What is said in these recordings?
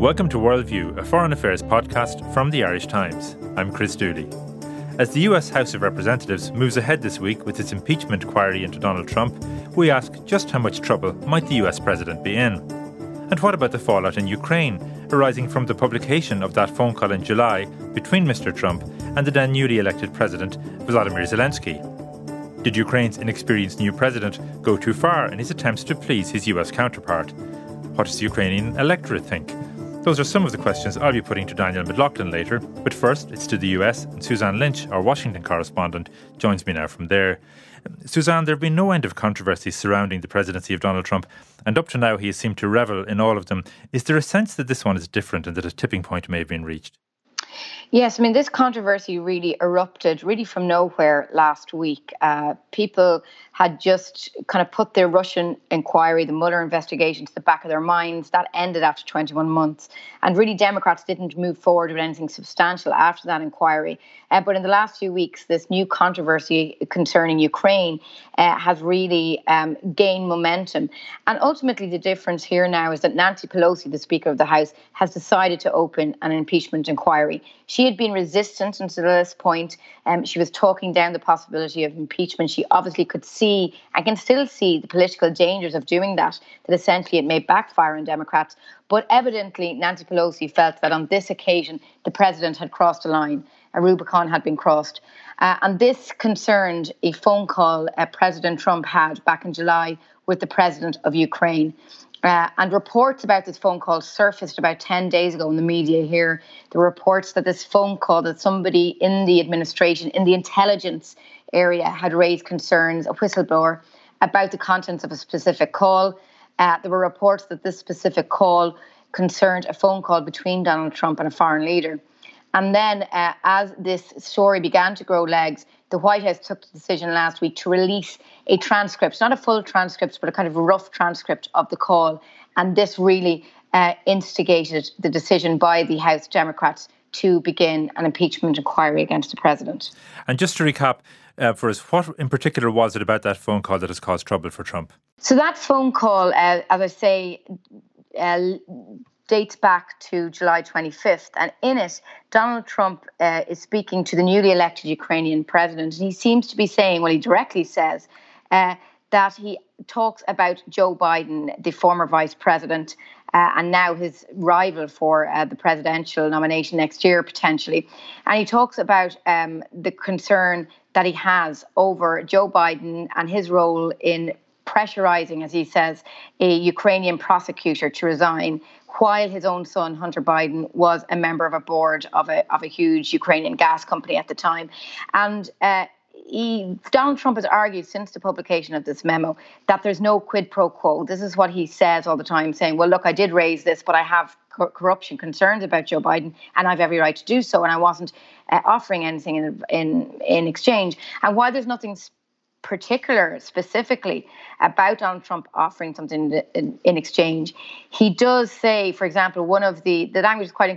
Welcome to Worldview, a foreign affairs podcast from the Irish Times. I'm Chris Dooley. As the US House of Representatives moves ahead this week with its impeachment inquiry into Donald Trump, we ask just how much trouble might the US president be in? And what about the fallout in Ukraine, arising from the publication of that phone call in July between Mr. Trump and the then newly elected president, Vladimir Zelensky? Did Ukraine's inexperienced new president go too far in his attempts to please his US counterpart? What does the Ukrainian electorate think? Those are some of the questions I'll be putting to Daniel McLaughlin later. But first, it's to the US, and Suzanne Lynch, our Washington correspondent, joins me now from there. Suzanne, there have been no end of controversies surrounding the presidency of Donald Trump, and up to now he has seemed to revel in all of them. Is there a sense that this one is different and that a tipping point may have been reached? Yes, I mean, this controversy really erupted really from nowhere last week. Uh, people had just kind of put their Russian inquiry, the Mueller investigation, to the back of their minds. That ended after 21 months. And really, Democrats didn't move forward with anything substantial after that inquiry. Uh, but in the last few weeks, this new controversy concerning Ukraine uh, has really um, gained momentum. And ultimately, the difference here now is that Nancy Pelosi, the Speaker of the House, has decided to open an impeachment inquiry. She had been resistant until this point. Um, she was talking down the possibility of impeachment. She obviously could see and can still see the political dangers of doing that, that essentially it may backfire on Democrats. But evidently, Nancy Pelosi felt that on this occasion, the president had crossed a line. A Rubicon had been crossed. Uh, and this concerned a phone call uh, President Trump had back in July with the president of Ukraine. Uh, and reports about this phone call surfaced about 10 days ago in the media here. The reports that this phone call, that somebody in the administration, in the intelligence area, had raised concerns, a whistleblower, about the contents of a specific call. Uh, there were reports that this specific call concerned a phone call between Donald Trump and a foreign leader. And then, uh, as this story began to grow legs, the White House took the decision last week to release a transcript, not a full transcript, but a kind of rough transcript of the call. And this really uh, instigated the decision by the House Democrats to begin an impeachment inquiry against the president. And just to recap uh, for us, what in particular was it about that phone call that has caused trouble for Trump? So that phone call, uh, as I say, uh, dates back to July 25th. And in it, Donald Trump uh, is speaking to the newly elected Ukrainian president. And he seems to be saying, well, he directly says, uh, that he talks about Joe Biden, the former vice president, uh, and now his rival for uh, the presidential nomination next year, potentially. And he talks about um, the concern that he has over Joe Biden and his role in pressurizing, as he says, a Ukrainian prosecutor to resign while his own son, Hunter Biden, was a member of a board of a, of a huge Ukrainian gas company at the time. And uh, he, Donald Trump has argued since the publication of this memo that there's no quid pro quo. This is what he says all the time, saying, well, look, I did raise this, but I have corruption concerns about Joe Biden, and I've every right to do so, and I wasn't uh, offering anything in, in, in exchange. And while there's nothing particular specifically about Donald Trump offering something in, in, exchange, he does say, for example, one of the, the language is quite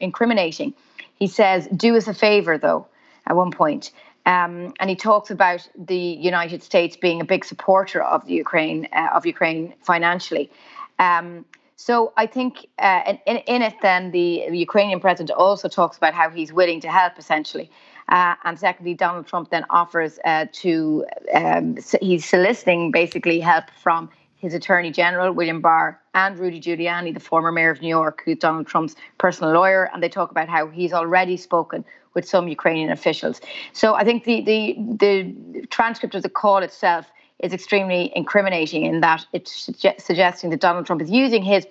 incriminating. He says, do us a favor, though, at one point. Um, and he talks about the United States being a big supporter of the Ukraine, uh, of Ukraine financially. Um, so I think uh, in, in it, then the Ukrainian president also talks about how he's willing to help, essentially. Uh, and secondly, Donald Trump then offers uh, to, um, he's soliciting basically help from his Attorney General, William Barr, and Rudy Giuliani, the former mayor of New York, who's Donald Trump's personal lawyer. And they talk about how he's already spoken with some Ukrainian officials. So I think the, the, the transcript of the call itself is extremely incriminating in that it's suggesting that Donald Trump is using his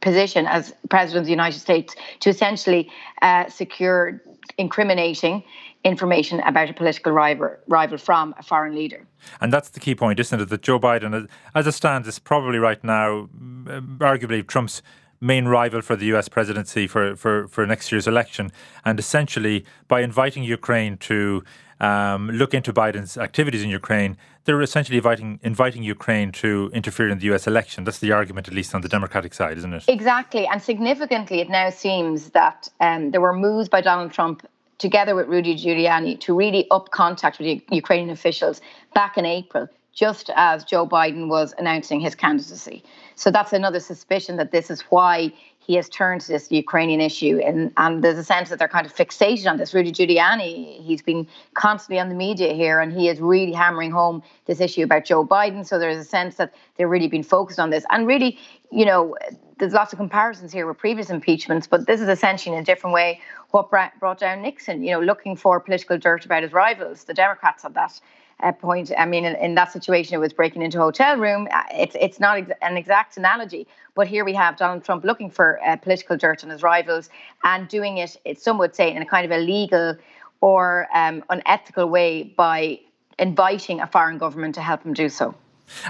position as president of the United States to essentially uh, secure incriminating information about a political rival, rival from a foreign leader. And that's the key point, isn't it? That Joe Biden, as it stands, is probably right now, arguably Trump's main rival for the US presidency for, for, for next year's election. And essentially, by inviting Ukraine to um, look into Biden's activities in Ukraine, they're essentially inviting, inviting Ukraine to interfere in the US election. That's the argument, at least on the Democratic side, isn't it? Exactly. And significantly, it now seems that um, there were moves by Donald Trump together with Rudy Giuliani to really up contact with Ukrainian officials back in April, just as Joe Biden was announcing his candidacy. So that's another suspicion that this is why he has turned to this Ukrainian issue, and, and there's a sense that they're kind of fixated on this. Rudy Giuliani, he's been constantly on the media here, and he is really hammering home this issue about Joe Biden. So there's a sense that they're really been focused on this, and really, you know, there's lots of comparisons here with previous impeachments, but this is essentially in a different way what brought down Nixon. You know, looking for political dirt about his rivals. The Democrats had that uh, point. I mean, in, in, that situation, it was breaking into a hotel room. Uh, it's it's not ex- an exact analogy, but here we have Donald Trump looking for uh, political dirt on his rivals and doing it. it some would say in a kind of illegal or um, unethical way by inviting a foreign government to help him do so.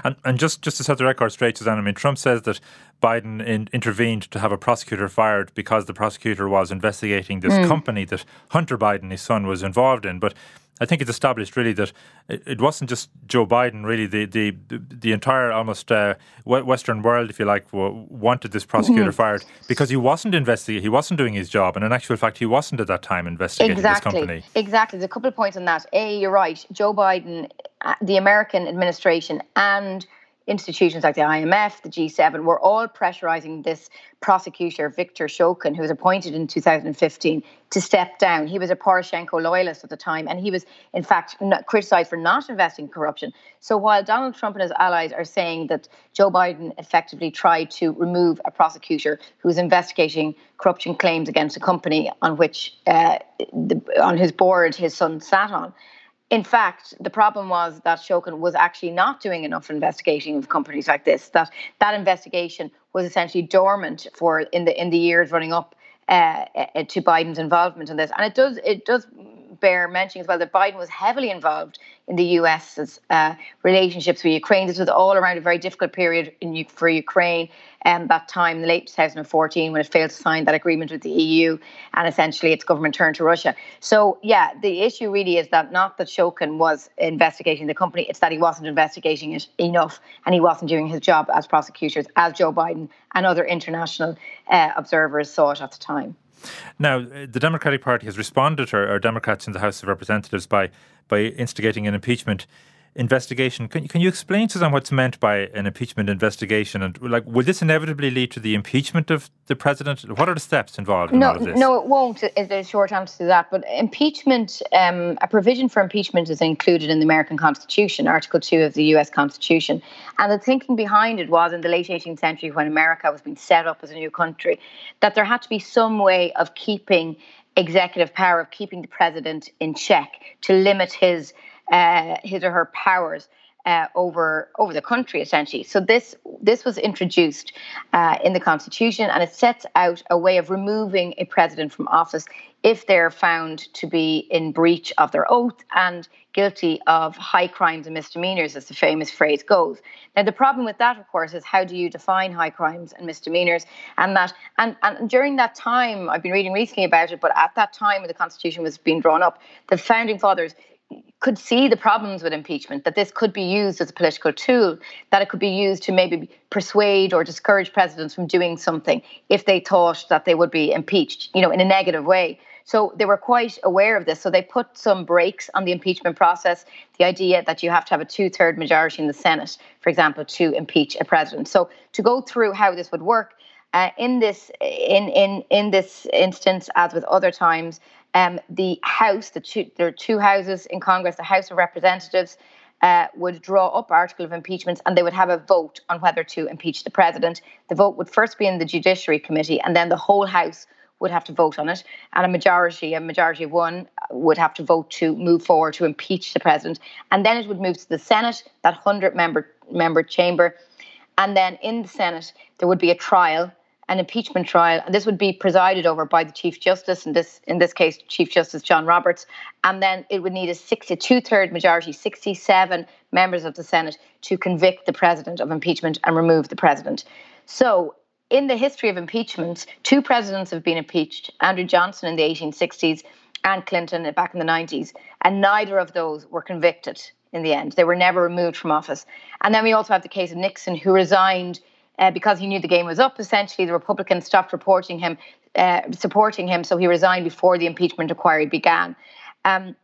And, and just, just to set the record straight, Suzanne, I mean, Trump says that Biden in, intervened to have a prosecutor fired because the prosecutor was investigating this mm. company that Hunter Biden, his son, was involved in. But I think it's established really that it, wasn't just Joe Biden. Really, the the the entire almost uh, Western world, if you like, wanted this prosecutor mm-hmm. fired because he wasn't investigating. He wasn't doing his job, and in actual fact, he wasn't at that time investigating exactly. this company. Exactly. There's a couple of points on that. A, you're right. Joe Biden, uh, the American administration, and institutions like the IMF, the G7, were all pressurizing this prosecutor, Viktor Shokin, who was appointed in 2015, to step down. He was a Poroshenko loyalist at the time, and he was, in fact, criticized for not investing corruption. So while Donald Trump and his allies are saying that Joe Biden effectively tried to remove a prosecutor who was investigating corruption claims against a company on which, uh, the, on his board, his son sat on, in fact, the problem was that Shokin was actually not doing enough investigating of companies like this. That that investigation was essentially dormant for in the in the years running up uh, uh to Biden's involvement in this, and it does it does bear mentioning as well that Biden was heavily involved in the US's uh, relationships with Ukraine. This was all around a very difficult period in, for Ukraine um, that time, in late 2014, when it failed to sign that agreement with the EU and essentially its government turned to Russia. So, yeah, the issue really is that not that Shokin was investigating the company, it's that he wasn't investigating it enough and he wasn't doing his job as prosecutors, as Joe Biden and other international uh, observers saw it at the time. Now, uh, the Democratic Party has responded, or, or Democrats in the House of Representatives, by by instigating an impeachment investigation. Can, can you explain to them what's meant by an impeachment investigation? And like, will this inevitably lead to the impeachment of the president? What are the steps involved in no, all of this? No, it won't. Is the short answer to that? But impeachment, um, a provision for impeachment is included in the American Constitution, Article Two of the U.S. Constitution, and the thinking behind it was in the late 18th century when America was being set up as a new country, that there had to be some way of keeping executive power, of keeping the president in check, to limit his uh, his or her powers uh, over over the country essentially. So this this was introduced uh, in the constitution, and it sets out a way of removing a president from office if they're found to be in breach of their oath and guilty of high crimes and misdemeanors, as the famous phrase goes. Now, the problem with that, of course, is how do you define high crimes and misdemeanors? And that, and, and during that time, I've been reading recently about it, but at that time when the Constitution was being drawn up, the founding fathers could see the problems with impeachment, that this could be used as a political tool, that it could be used to maybe persuade or discourage presidents from doing something if they thought that they would be impeached, you know, in a negative way. So they were quite aware of this. So they put some brakes on the impeachment process. The idea that you have to have a two third majority in the Senate, for example, to impeach a president. So to go through how this would work, uh, in this in in in this instance, as with other times, um, the House, the two, there are two houses in Congress, the House of Representatives. Uh, would draw up article of impeachment and they would have a vote on whether to impeach the president. The vote would first be in the Judiciary Committee and then the whole House would have to vote on it, and a majority, a majority of one, would have to vote to move forward to impeach the president, and then it would move to the Senate, that hundred member member chamber, and then in the Senate there would be a trial an impeachment trial, and this would be presided over by the Chief Justice, in this in this case, Chief Justice John Roberts, and then it would need a 62 third majority, 67 members of the Senate, to convict the president of impeachment and remove the president. So, in the history of impeachment, two presidents have been impeached: Andrew Johnson in the 1860s and Clinton back in the 90s, and neither of those were convicted in the end. They were never removed from office. And then we also have the case of Nixon, who resigned uh, because he knew the game was up. Essentially, the Republicans stopped reporting him, uh, supporting him, so he resigned before the impeachment inquiry began. Um,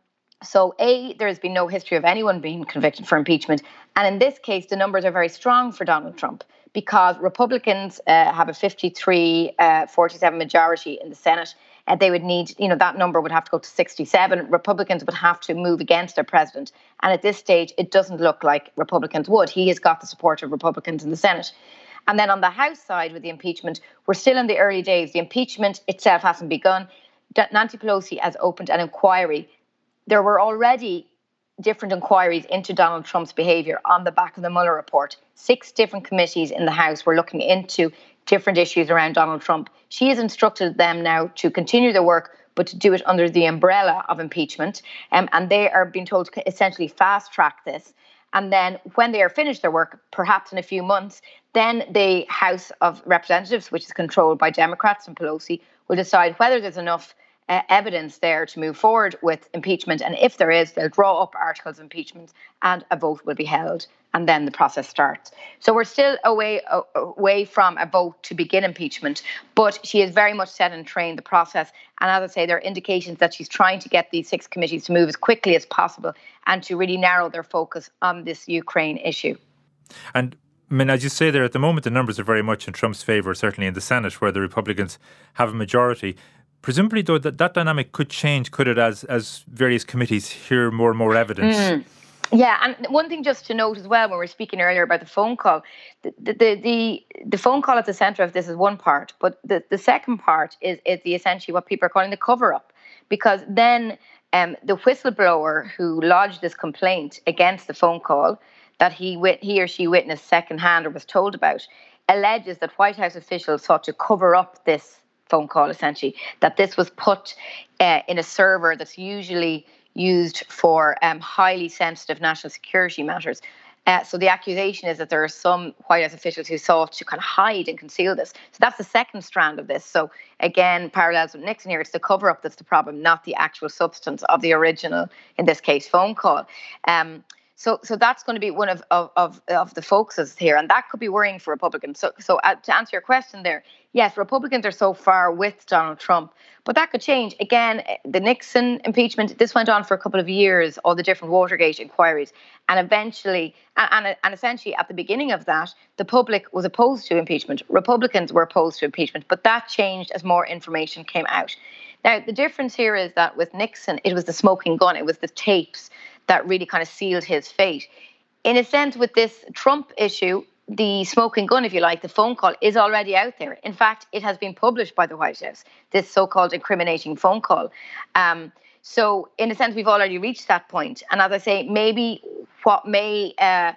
So, A, there has been no history of anyone being convicted for impeachment. And in this case, the numbers are very strong for Donald Trump because Republicans uh, have a 53 uh, 47 majority in the Senate. And they would need, you know, that number would have to go to 67. Republicans would have to move against their president. And at this stage, it doesn't look like Republicans would. He has got the support of Republicans in the Senate. And then on the House side with the impeachment, we're still in the early days. The impeachment itself hasn't begun. Nancy Pelosi has opened an inquiry. There were already different inquiries into Donald Trump's behavior on the back of the Mueller report. Six different committees in the House were looking into different issues around Donald Trump. She has instructed them now to continue their work, but to do it under the umbrella of impeachment. Um, and they are being told to essentially fast track this. And then when they are finished their work, perhaps in a few months, then the House of Representatives, which is controlled by Democrats and Pelosi, will decide whether there's enough uh, evidence there to move forward with impeachment. And if there is, they'll draw up articles of impeachment and a vote will be held. And then the process starts. So we're still away away from a vote to begin impeachment, but she has very much set and trained the process. And as I say, there are indications that she's trying to get these six committees to move as quickly as possible and to really narrow their focus on this Ukraine issue. And I mean, as you say there, at the moment, the numbers are very much in Trump's favour, certainly in the Senate, where the Republicans have a majority. Presumably, though, that, that dynamic could change, could it, as as various committees hear more and more evidence? Mm. Yeah, and one thing just to note as well, when we were speaking earlier about the phone call, the the the, the phone call at the centre of this is one part, but the, the second part is is the essentially what people are calling the cover up, because then um, the whistleblower who lodged this complaint against the phone call that he he or she witnessed secondhand or was told about alleges that White House officials sought to cover up this phone call essentially that this was put uh, in a server that's usually used for um, highly sensitive national security matters. Uh, so the accusation is that there are some White House officials who sought to kind of hide and conceal this. So that's the second strand of this. So again, parallels with Nixon here. It's the cover up that's the problem, not the actual substance of the original, in this case, phone call. Um, so, so that's going to be one of, of, of, of the focuses here, and that could be worrying for Republicans. So, so uh, to answer your question there, yes, Republicans are so far with Donald Trump, but that could change. Again, eh, the Nixon impeachment, this went on for a couple of years, all the different Watergate inquiries, and eventually, and, and, and essentially at the beginning of that, the public was opposed to impeachment. Republicans were opposed to impeachment, but that changed as more information came out. Now, the difference here is that with Nixon, it was the smoking gun, it was the tapes that really kind of sealed his fate. In a sense, with this Trump issue, the smoking gun, if you like, the phone call is already out there. In fact, it has been published by the White House, this so called incriminating phone call. Um, so, in a sense, we've already reached that point. And as I say, maybe what may uh,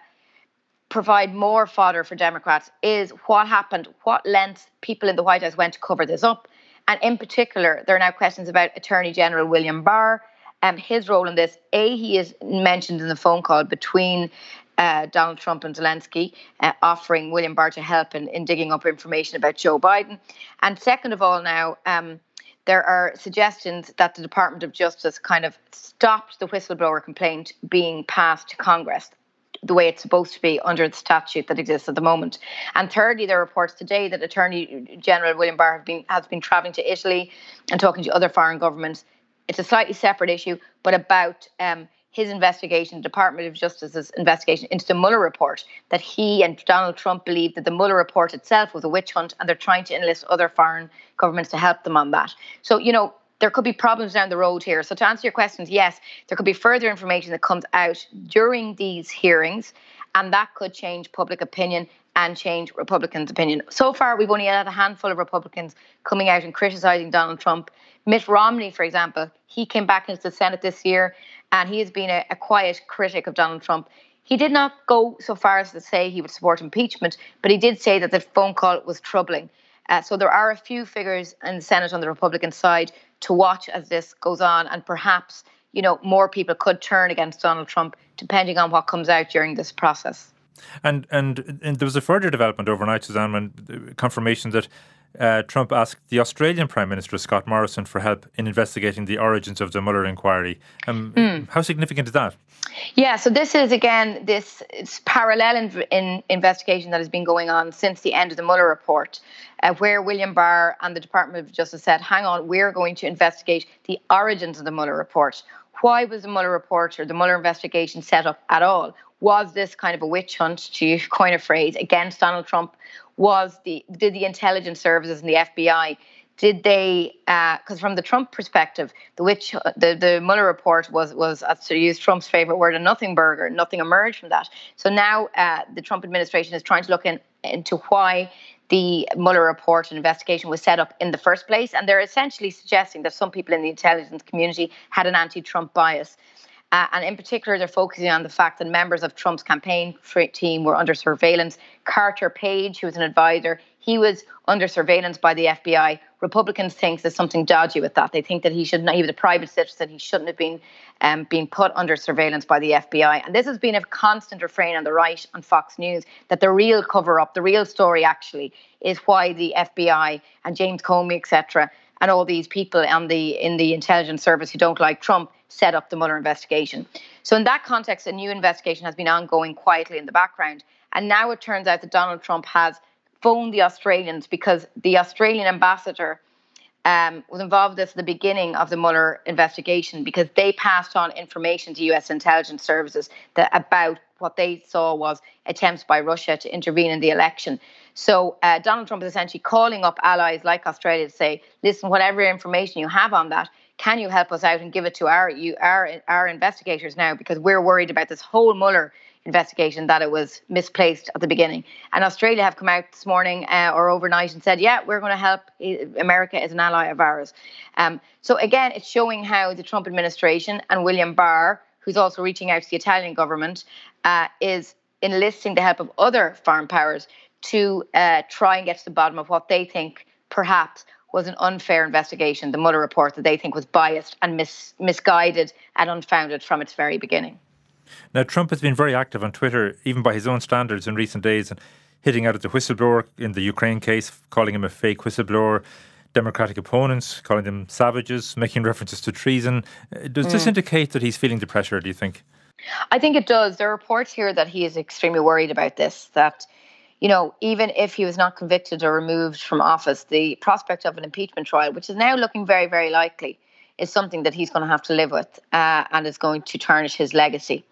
provide more fodder for Democrats is what happened, what lengths people in the White House went to cover this up. And in particular, there are now questions about Attorney General William Barr um, his role in this. A, he is mentioned in the phone call between uh, Donald Trump and Zelensky, uh, offering William Barr to help in, in digging up information about Joe Biden. And second of all, now, um, there are suggestions that the Department of Justice kind of stopped the whistleblower complaint being passed to Congress the way it's supposed to be under the statute that exists at the moment. And thirdly, there are reports today that Attorney General William Barr been, has been travelling to Italy and talking to other foreign governments it's a slightly separate issue, but about um, his investigation, the Department of Justice's investigation into the Mueller report, that he and Donald Trump believe that the Mueller report itself was a witch hunt, and they're trying to enlist other foreign governments to help them on that. So, you know, there could be problems down the road here. So, to answer your questions, yes, there could be further information that comes out during these hearings, and that could change public opinion and change Republicans' opinion. So far, we've only had a handful of Republicans coming out and criticizing Donald Trump. Mitt Romney, for example, he came back into the Senate this year and he has been a, a quiet critic of Donald Trump. He did not go so far as to say he would support impeachment, but he did say that the phone call was troubling. Uh, so there are a few figures in the Senate on the Republican side to watch as this goes on, and perhaps you know more people could turn against Donald Trump depending on what comes out during this process. And, and and there was a further development overnight, Suzanne, when confirmation that uh, Trump asked the Australian Prime Minister Scott Morrison for help in investigating the origins of the Mueller inquiry. Um, mm. How significant is that? Yeah, so this is again this parallel in, in investigation that has been going on since the end of the Mueller report, uh, where William Barr and the Department of Justice said, "Hang on, we're going to investigate the origins of the Mueller report." why was the Mueller report or the Mueller investigation set up at all? Was this kind of a witch hunt, to coin a phrase, against Donald Trump? Was the did the intelligence services and the FBI did they because uh, from the Trump perspective, the witch the the Mueller report was was to use Trump's favorite word a nothing burger, nothing emerged from that. So now uh, the Trump administration is trying to look in, into why the Mueller report and investigation was set up in the first place. And they're essentially suggesting that some people in the intelligence community had an anti Trump bias. Uh, and in particular, they're focusing on the fact that members of Trump's campaign team were under surveillance. Carter Page, who was an advisor, he was under surveillance by the FBI. Republicans think there's something dodgy with that. They think that he should not, he was a private citizen, he shouldn't have been um, being put under surveillance by the FBI. And this has been a constant refrain on the right on Fox News that the real cover up, the real story actually, is why the FBI and James Comey, etc., and all these people on the in the intelligence service who don't like Trump set up the Mueller investigation. So in that context, a new investigation has been ongoing quietly in the background. And now it turns out that Donald Trump has phoned the Australians because the Australian ambassador um, was involved at the beginning of the Mueller investigation because they passed on information to U.S. intelligence services that about what they saw was attempts by Russia to intervene in the election. So uh, Donald Trump is essentially calling up allies like Australia to say, listen, whatever information you have on that, can you help us out and give it to our you our our investigators now because we're worried about this whole Mueller investigation that it was misplaced at the beginning. And Australia have come out this morning uh, or overnight and said, yeah, we're going to help. America is an ally of ours. Um, so again, it's showing how the Trump administration and William Barr, who's also reaching out to the Italian government, uh, is enlisting the help of other foreign powers to uh, try and get to the bottom of what they think perhaps was an unfair investigation, the Mueller report that they think was biased and mis- misguided and unfounded from its very beginning. Now, Trump has been very active on Twitter, even by his own standards in recent days, and hitting out at the whistleblower in the Ukraine case, calling him a fake whistleblower. Democratic opponents calling them savages, making references to treason. Uh, does mm. this indicate that he's feeling the pressure, do you think? I think it does. There are reports here that he is extremely worried about this, that you know, even if he was not convicted or removed from office, the prospect of an impeachment trial, which is now looking very, very likely, is something that he's going to have to live with uh, and is going to tarnish his legacy.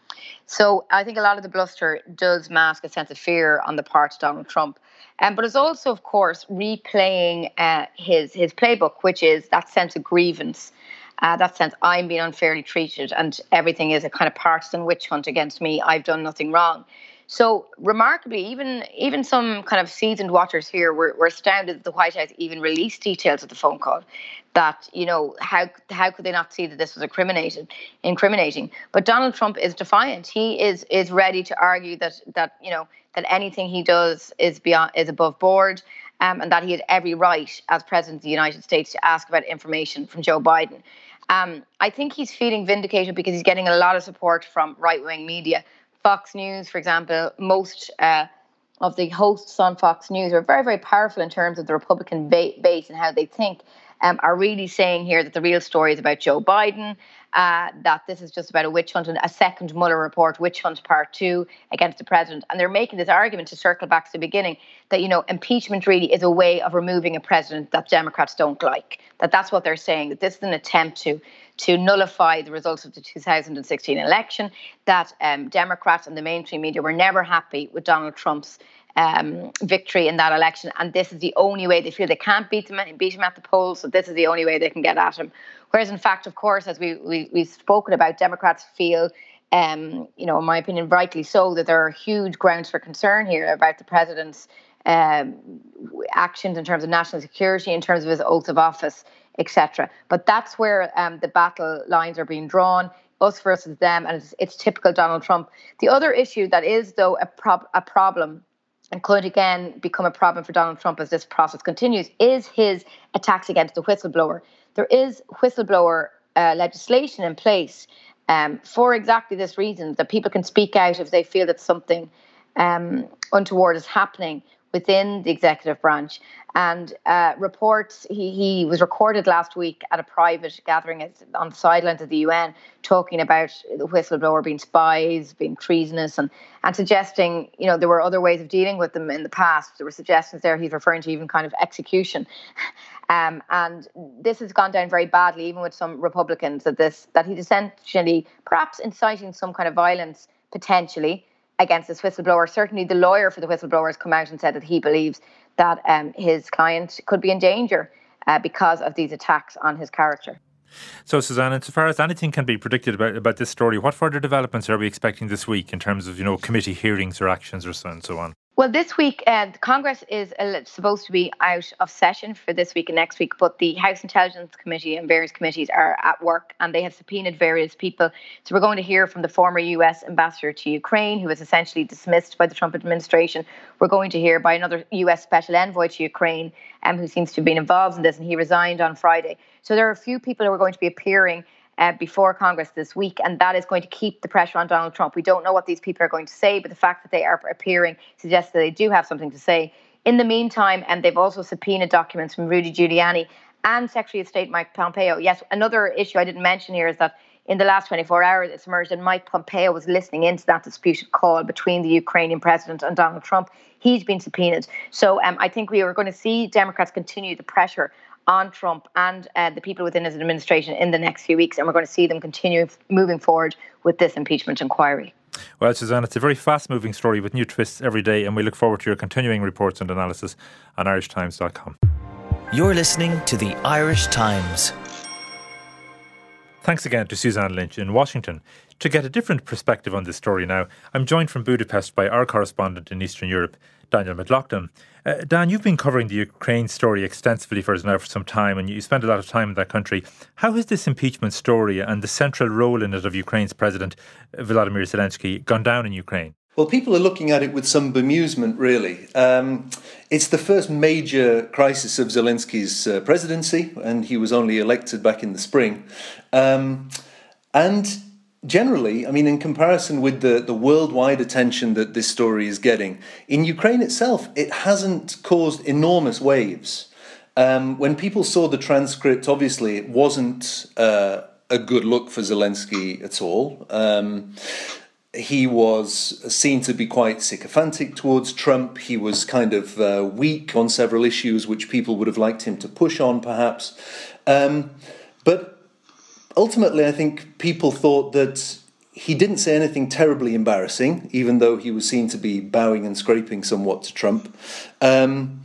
So I think a lot of the bluster does mask a sense of fear on the part of Donald Trump. Um, but it's also, of course, replaying uh, his his playbook, which is that sense of grievance, uh, that sense I'm being unfairly treated, and everything is a kind of partisan witch hunt against me. I've done nothing wrong. So remarkably, even even some kind of seasoned watchers here were, were astounded that the White House even released details of the phone call. That you know how how could they not see that this was incriminated, incriminating? But Donald Trump is defiant. He is is ready to argue that that you know that anything he does is beyond is above board. Um, and that he had every right as president of the United States to ask about information from Joe Biden. Um, I think he's feeling vindicated because he's getting a lot of support from right wing media Fox News, for example, most uh, of the hosts on Fox News are very, very powerful in terms of the Republican ba- base and how they think, um, are really saying here that the real story is about Joe Biden, uh, that this is just about a witch hunt and a second Mueller report, witch hunt part two against the president. And they're making this argument to circle back to the beginning that, you know, impeachment really is a way of removing a president that Democrats don't like. That that's what they're saying, that this is an attempt to to nullify the results of the 2016 election, that um, Democrats and the mainstream media were never happy with Donald Trump's um, victory in that election, and this is the only way they feel they can't beat him, beat him at the polls. So this is the only way they can get at him. Whereas, in fact, of course, as we, we we've spoken about, Democrats feel, um, you know, in my opinion, rightly so, that there are huge grounds for concern here about the president's um, actions in terms of national security, in terms of his oath of office etc. But that's where um, the battle lines are being drawn us versus them, and it's, it's, typical Donald Trump. The other issue that is, though, a, prob- a problem and could again become a problem for Donald Trump as this process continues is his attacks against the whistleblower. There is whistleblower uh, legislation in place um, for exactly this reason that people can speak out if they feel that something um, untoward is happening within the executive branch. And uh, reports, he, he was recorded last week at a private gathering on the sidelines of the UN talking about the whistleblower being spies, being treasonous, and, and suggesting, you know, there were other ways of dealing with them in the past. There were suggestions there, he's referring to even kind of execution. Um, and this has gone down very badly, even with some Republicans, that this that he's essentially perhaps inciting some kind of violence potentially against this whistleblower. Certainly, the lawyer for the whistleblower has come out and said that he believes that um, his client could be in danger uh, because of these attacks on his character. So, Suzanne, insofar as anything can be predicted about, about this story, what further developments are we expecting this week in terms of, you know, committee hearings or actions or so and so on? Well, this week, uh, Congress is uh, supposed to be out of session for this week and next week, but the House Intelligence Committee and various committees are at work and they have subpoenaed various people. So, we're going to hear from the former US ambassador to Ukraine, who was essentially dismissed by the Trump administration. We're going to hear by another US special envoy to Ukraine, um, who seems to have been involved in this, and he resigned on Friday. So, there are a few people who are going to be appearing uh, before Congress this week, and that is going to keep the pressure on Donald Trump. We don't know what these people are going to say, but the fact that they are appearing suggests that they do have something to say. In the meantime, and they've also subpoenaed documents from Rudy Giuliani and Secretary of State Mike Pompeo. Yes, another issue I didn't mention here is that in the last 24 hours, it's emerged that Mike Pompeo was listening into that disputed call between the Ukrainian president and Donald Trump. He's been subpoenaed. So um, I think we are going to see Democrats continue the pressure on Trump and uh, the people within his administration in the next few weeks, and we're going to see them continue moving forward with this impeachment inquiry. Well, Suzanne, it's a very fast moving story with new twists every day, and we look forward to your continuing reports and analysis on irishtimes.com. You're listening to the Irish Times. Thanks again to Suzanne Lynch in Washington. To get a different perspective on this story now, I'm joined from Budapest by our correspondent in Eastern Europe, Daniel McLaughlin. Uh, Dan, you've been covering the Ukraine story extensively for us now for some time, and you spent a lot of time in that country. How has this impeachment story and the central role in it of Ukraine's President Vladimir Zelensky gone down in Ukraine? Well, people are looking at it with some bemusement, really. Um, it's the first major crisis of Zelensky's uh, presidency, and he was only elected back in the spring. Um, and generally, I mean, in comparison with the, the worldwide attention that this story is getting, in Ukraine itself, it hasn't caused enormous waves. Um, when people saw the transcript, obviously, it wasn't uh, a good look for Zelensky at all. Um, he was seen to be quite sycophantic towards Trump. He was kind of uh, weak on several issues which people would have liked him to push on, perhaps. Um, ultimately, I think people thought that he didn't say anything terribly embarrassing, even though he was seen to be bowing and scraping somewhat to Trump. Um,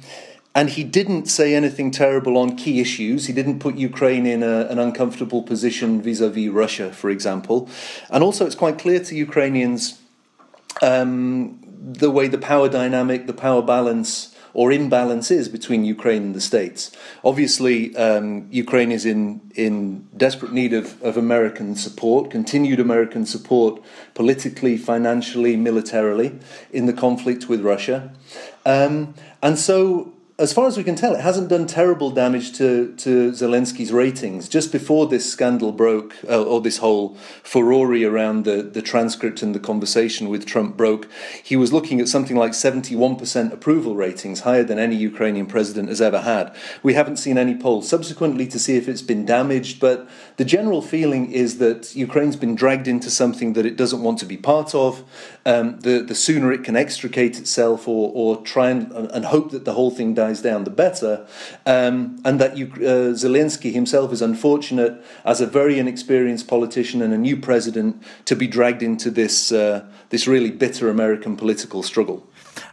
and he didn't say anything terrible on key issues. He didn't put Ukraine in a, an uncomfortable position vis a vis Russia, for example. And also, it's quite clear to Ukrainians um, the way the power dynamic, the power balance or imbalance is between Ukraine and the States. Obviously, um, Ukraine is in, in desperate need of, of American support, continued American support politically, financially, militarily in the conflict with Russia. Um, and so as far as we can tell, it hasn't done terrible damage to, to Zelensky's ratings. Just before this scandal broke, uh, or this whole furore around the, the transcript and the conversation with Trump broke, he was looking at something like 71% approval ratings, higher than any Ukrainian president has ever had. We haven't seen any polls subsequently to see if it's been damaged, but the general feeling is that Ukraine's been dragged into something that it doesn't want to be part of. Um, the, the sooner it can extricate itself or, or try and, and hope that the whole thing dies dies down, the better. Um, and that you, uh, Zelensky himself is unfortunate as a very inexperienced politician and a new president to be dragged into this uh, this really bitter American political struggle.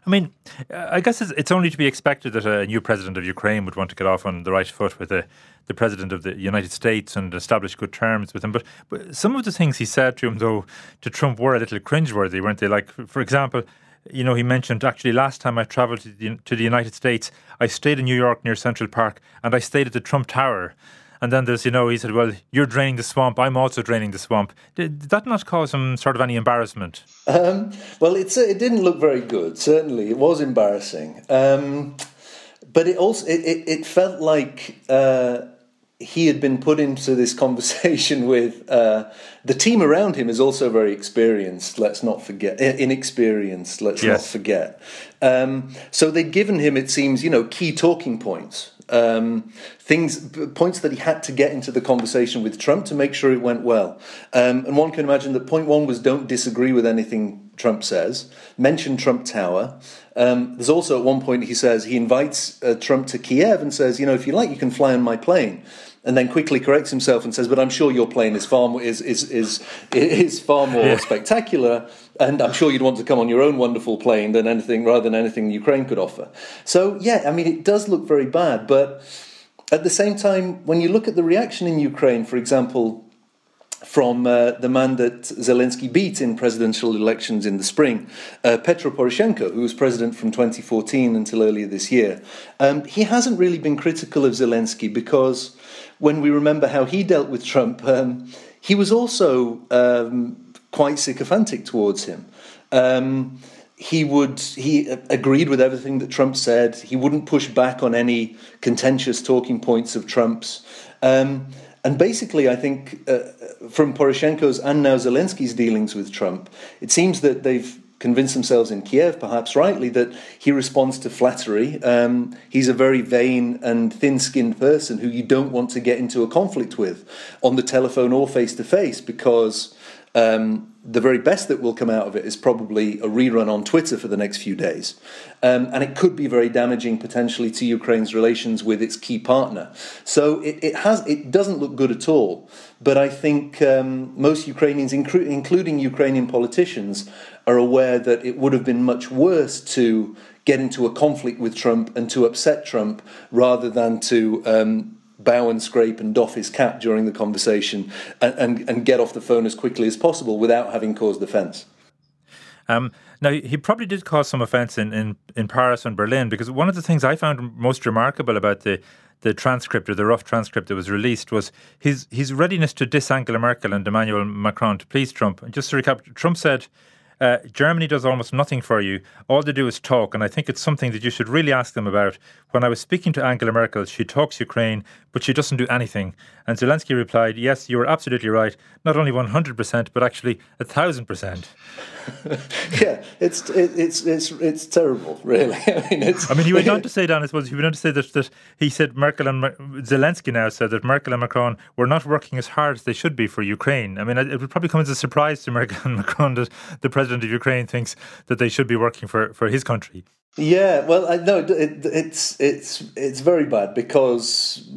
I mean, I guess it's, only to be expected that a new president of Ukraine would want to get off on the right foot with the, the president of the United States and establish good terms with him. But, but some of the things he said to him, though, to Trump were a little cringeworthy, weren't they? Like, for example, you know, he mentioned actually last time I travelled to the, to the United States, I stayed in New York near Central Park and I stayed at the Trump Tower. And then there's, you know, he said, well, you're draining the swamp. I'm also draining the swamp. Did, did that not cause him sort of any embarrassment? Um, well, it's, it didn't look very good, certainly. It was embarrassing. Um, but it also, it, it, it felt like uh, he had been put into this conversation with uh, the team around him is also very experienced. Let's not forget inexperienced. Let's yes. not forget. Um, so they'd given him, it seems, you know, key talking points, um, things, points that he had to get into the conversation with Trump to make sure it went well. Um, and one can imagine that point one was don't disagree with anything Trump says. Mention Trump Tower. Um, there's also at one point he says he invites uh, Trump to Kiev and says, you know, if you like, you can fly on my plane and then quickly corrects himself and says, "But I'm sure your plane is far more, is is is is far more yeah. spectacular, and I'm sure you'd want to come on your own wonderful plane than anything rather than anything Ukraine could offer." So yeah, I mean, it does look very bad, but at the same time, when you look at the reaction in Ukraine, for example. From uh, the man that Zelensky beat in presidential elections in the spring, uh, Petro Poroshenko, who was president from 2014 until earlier this year, um, he hasn't really been critical of Zelensky because when we remember how he dealt with Trump, um, he was also um, quite sycophantic towards him. Um, he would he agreed with everything that Trump said. He wouldn't push back on any contentious talking points of Trump's. Um, and basically, I think uh, from Poroshenko's and now Zelensky's dealings with Trump, it seems that they've convince themselves in Kiev, perhaps rightly, that he responds to flattery. Um, he's a very vain and thin skinned person who you don't want to get into a conflict with on the telephone or face to face because. Um, the very best that will come out of it is probably a rerun on Twitter for the next few days. Um, and it could be very damaging potentially to Ukraine's relations with its key partner. So it, it has it doesn't look good at all. But I think um, most Ukrainians, including Ukrainian politicians, are aware that it would have been much worse to get into a conflict with Trump and to upset Trump rather than to um, bow and scrape and doff his cap during the conversation and, and, and, get off the phone as quickly as possible without having caused offence. Um, now, he probably did cause some offence in, in, in Paris and Berlin because one of the things I found most remarkable about the the transcript or the rough transcript that was released was his his readiness to diss Angela Merkel and Emmanuel Macron to please Trump. And just to recap, Trump said uh, Germany does almost nothing for you. All they do is talk, and I think it's something that you should really ask them about. When I was speaking to Angela Merkel, she talks Ukraine, but she doesn't do anything. And Zelensky replied, Yes, you are absolutely right. Not only 100%, but actually 1,000%. yeah, it's it's it's it's terrible, really. I mean, it's, I mean, he went on to say, Dan, I suppose he went on to say that, that he said Merkel and Zelensky now said that Merkel and Macron were not working as hard as they should be for Ukraine. I mean, it would probably come as a surprise to Merkel and Macron that the president of Ukraine thinks that they should be working for, for his country. Yeah, well, I know it, it's it's it's very bad because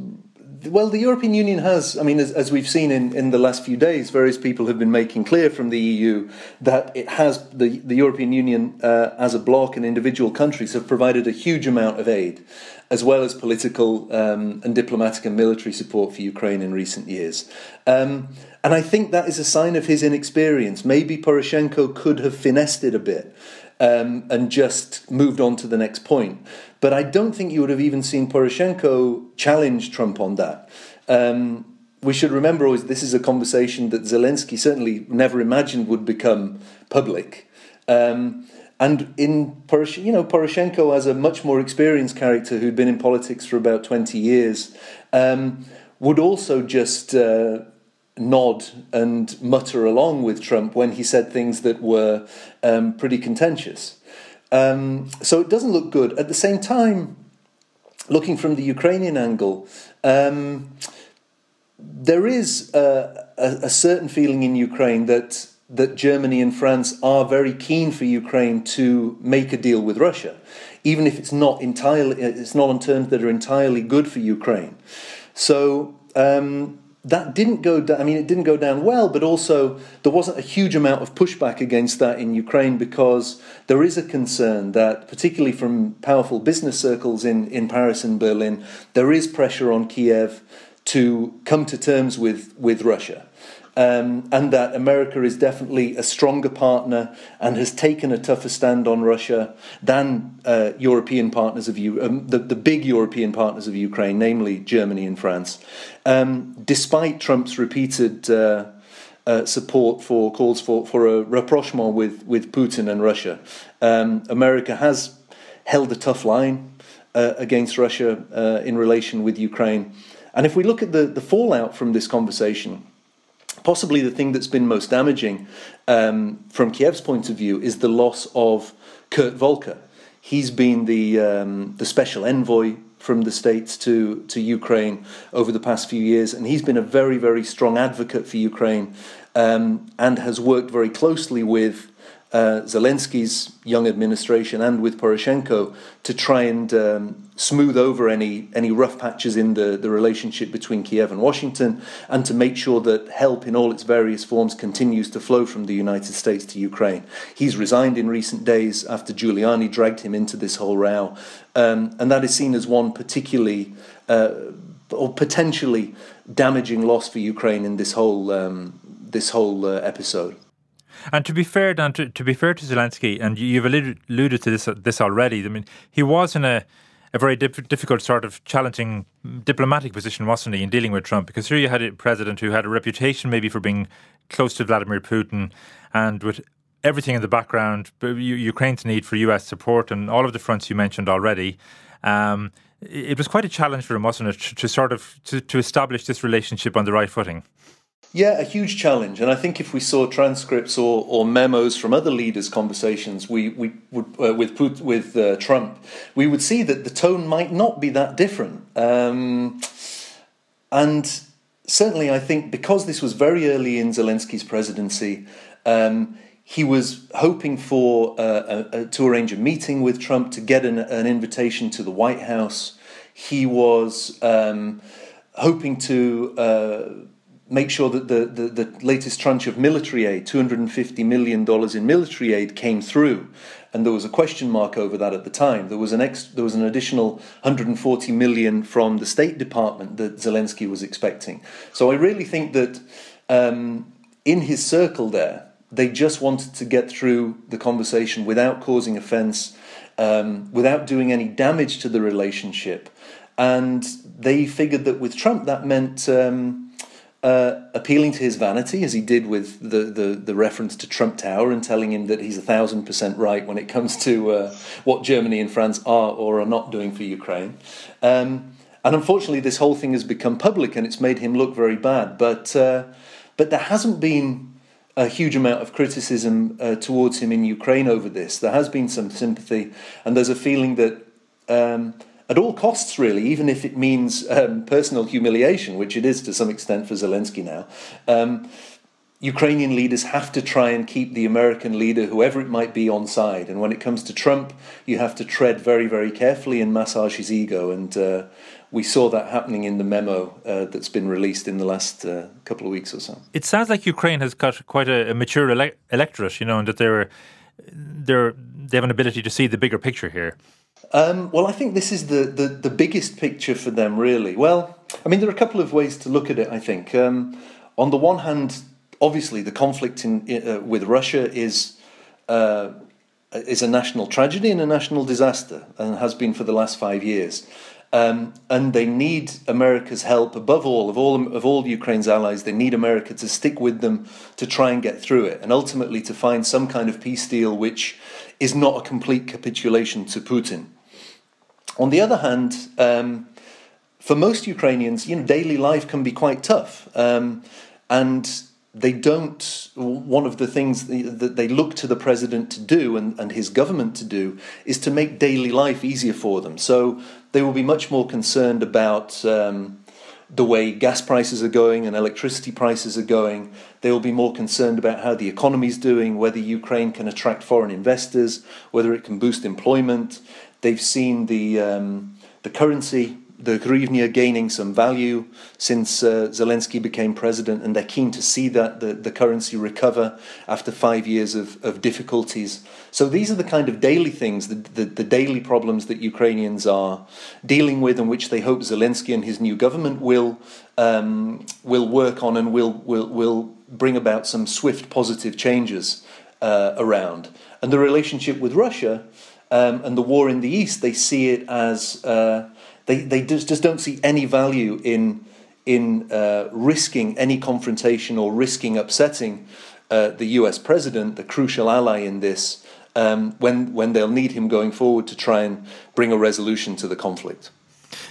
well, the European Union has, I mean, as, as, we've seen in, in the last few days, various people have been making clear from the EU that it has, the, the European Union uh, as a bloc and individual countries have provided a huge amount of aid, as well as political um, and diplomatic and military support for Ukraine in recent years. Um, and I think that is a sign of his inexperience. Maybe Poroshenko could have finessed it a bit um, and just moved on to the next point. But I don't think you would have even seen Poroshenko challenge Trump on that. Um, we should remember always this is a conversation that Zelensky certainly never imagined would become public. Um, and in Poroshenko, you know, Poroshenko as a much more experienced character who'd been in politics for about 20 years, um, would also just uh, nod and mutter along with Trump when he said things that were um, pretty contentious. Um, so it doesn't look good. At the same time, looking from the Ukrainian angle, um, there is a, a, a, certain feeling in Ukraine that that Germany and France are very keen for Ukraine to make a deal with Russia, even if it's not entirely it's not on terms that are entirely good for Ukraine. So um, that didn't go down. I mean, it didn't go down well, but also there wasn't a huge amount of pushback against that in Ukraine because there is a concern that, particularly from powerful business circles in, in Paris and Berlin, there is pressure on Kiev to come to terms with, with Russia um, and that America is definitely a stronger partner and has taken a tougher stand on Russia than uh, European partners of U- um, the, the big European partners of Ukraine, namely Germany and France, um, despite Trump's repeated. Uh, uh, support for calls for, for a rapprochement with, with Putin and Russia. Um, America has held a tough line uh, against Russia uh, in relation with Ukraine. And if we look at the, the fallout from this conversation, possibly the thing that's been most damaging um, from Kiev's point of view is the loss of Kurt Volker. He's been the um, the special envoy from the states to to Ukraine over the past few years, and he's been a very very strong advocate for Ukraine, um, and has worked very closely with uh, Zelensky's young administration and with Poroshenko to try and um, smooth over any any rough patches in the, the relationship between Kiev and Washington, and to make sure that help in all its various forms continues to flow from the United States to Ukraine. He's resigned in recent days after Giuliani dragged him into this whole row, um, and that is seen as one particularly uh, or potentially damaging loss for Ukraine in this whole um, this whole uh, episode. And to be fair, Dan, to, to be fair to Zelensky, and you've alluded, alluded to this this already. I mean, he was in a a very diff- difficult, sort of challenging diplomatic position, wasn't he, in dealing with Trump? Because here you had a president who had a reputation maybe for being close to Vladimir Putin, and with everything in the background, Ukraine's need for US support, and all of the fronts you mentioned already. Um, it was quite a challenge for him, wasn't it, to, to sort of to, to establish this relationship on the right footing? Yeah, a huge challenge. And I think if we saw transcripts or, or memos from other leaders' conversations we, we would, uh, with, with uh, Trump, we would see that the tone might not be that different. Um, and certainly, I think because this was very early in Zelensky's presidency, um, he was hoping for uh, a, a, to arrange a meeting with Trump to get an, an invitation to the White House. He was um, hoping to uh, make sure that the, the, the, latest tranche of military aid, $250 million in military aid, came through. And there was a question mark over that at the time. There was an ex, there was an additional 140 million from the State Department that Zelensky was expecting. So I really think that um, in his circle there, they just wanted to get through the conversation without causing offence, um, without doing any damage to the relationship. And they figured that with Trump, that meant. Um, uh, appealing to his vanity, as he did with the, the, the, reference to Trump Tower and telling him that he's a thousand percent right when it comes to uh, what Germany and France are or are not doing for Ukraine. Um, and unfortunately, this whole thing has become public and it's made him look very bad. But, uh, but there hasn't been a huge amount of criticism uh, towards him in Ukraine over this. There has been some sympathy, and there's a feeling that. Um, at all costs, really, even if it means um, personal humiliation, which it is to some extent for Zelensky now. Um, Ukrainian leaders have to try and keep the American leader, whoever it might be, on side. And when it comes to Trump, you have to tread very, very carefully and massage his ego. And uh, we saw that happening in the memo uh, that's been released in the last uh, couple of weeks or so. It sounds like Ukraine has got quite a, a mature ele- electorate, you know, and that they're, they're, they have an ability to see the bigger picture here. Um, well, I think this is the, the, the, biggest picture for them, really. Well, I mean, there are a couple of ways to look at it, I think. Um, on the one hand, obviously, the conflict in, uh, with Russia is, uh, is a national tragedy and a national disaster, and has been for the last five years. Um, and they need America's help above all of all of all Ukraine's allies. They need America to stick with them to try and get through it, and ultimately to find some kind of peace deal which is not a complete capitulation to Putin. On the other hand, um, for most Ukrainians, you know, daily life can be quite tough, um, and they don't. One of the things that they look to the president to do and, and his government to do is to make daily life easier for them. So they will be much more concerned about. Um, the way gas prices are going and electricity prices are going. They will be more concerned about how the economy is doing, whether Ukraine can attract foreign investors, whether it can boost employment. They've seen the um, the currency, the hryvnia, gaining some value since uh, Zelensky became president, and they're keen to see that the, the currency recover after five years of, of difficulties. So these are the kind of daily things, the, the, the daily problems that Ukrainians are dealing with, and which they hope Zelensky and his new government will um, will work on and will will will bring about some swift positive changes uh, around. And the relationship with Russia um, and the war in the East, they see it as uh, they they just, just don't see any value in in uh, risking any confrontation or risking upsetting uh, the U.S. president, the crucial ally in this, um, when when they'll need him going forward to try and bring a resolution to the conflict.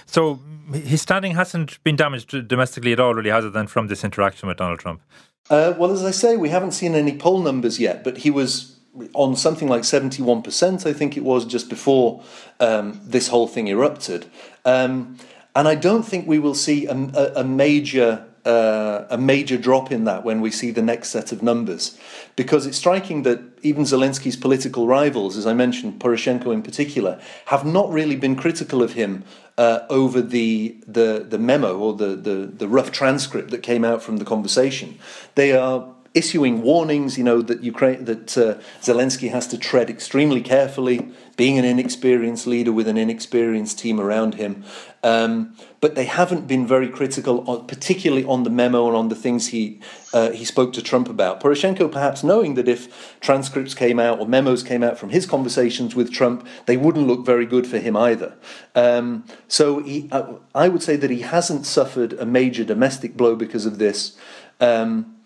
So his standing hasn't been damaged domestically at all, really, has it, then, from this interaction with Donald Trump? Uh, well, as I say, we haven't seen any poll numbers yet, but he was on something like 71%, I think it was, just before um, this whole thing erupted. Um, and I don't think we will see a, a, a major uh, a major drop in that when we see the next set of numbers. Because it's striking that even Zelensky's political rivals, as I mentioned, Poroshenko in particular, have not really been critical of him uh, over the, the, the memo or the, the, the rough transcript that came out from the conversation. They are issuing warnings, you know, that Ukraine, that uh, Zelensky has to tread extremely carefully, being an inexperienced leader with an inexperienced team around him. Um, but they haven't been very critical, particularly on the memo and on the things he uh, he spoke to Trump about. Poroshenko, perhaps knowing that if transcripts came out or memos came out from his conversations with Trump, they wouldn't look very good for him either. Um, so he, uh, I would say that he hasn't suffered a major domestic blow because of this. Um,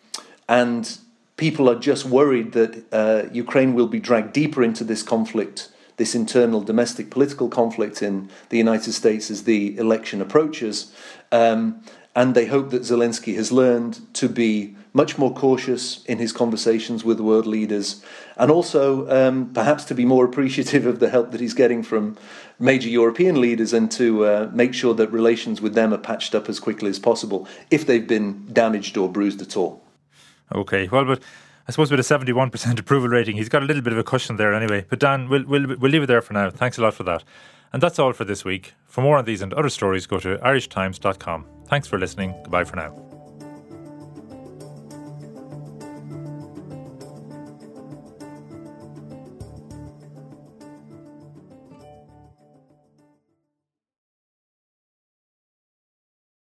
and people are just worried that uh, Ukraine will be dragged deeper into this conflict, this internal domestic political conflict in the United States as the election approaches. Um, and they hope that Zelensky has learned to be much more cautious in his conversations with world leaders, and also um, perhaps to be more appreciative of the help that he's getting from major European leaders and to uh, make sure that relations with them are patched up as quickly as possible if they've been damaged or bruised at all. Okay, well, but I suppose with a 71% approval rating, he's got a little bit of a cushion there anyway. But Dan, we'll, we'll, we'll leave it there for now. Thanks a lot for that. And that's all for this week. For more on these and other stories, go to irishtimes.com. Thanks for listening. Goodbye for now.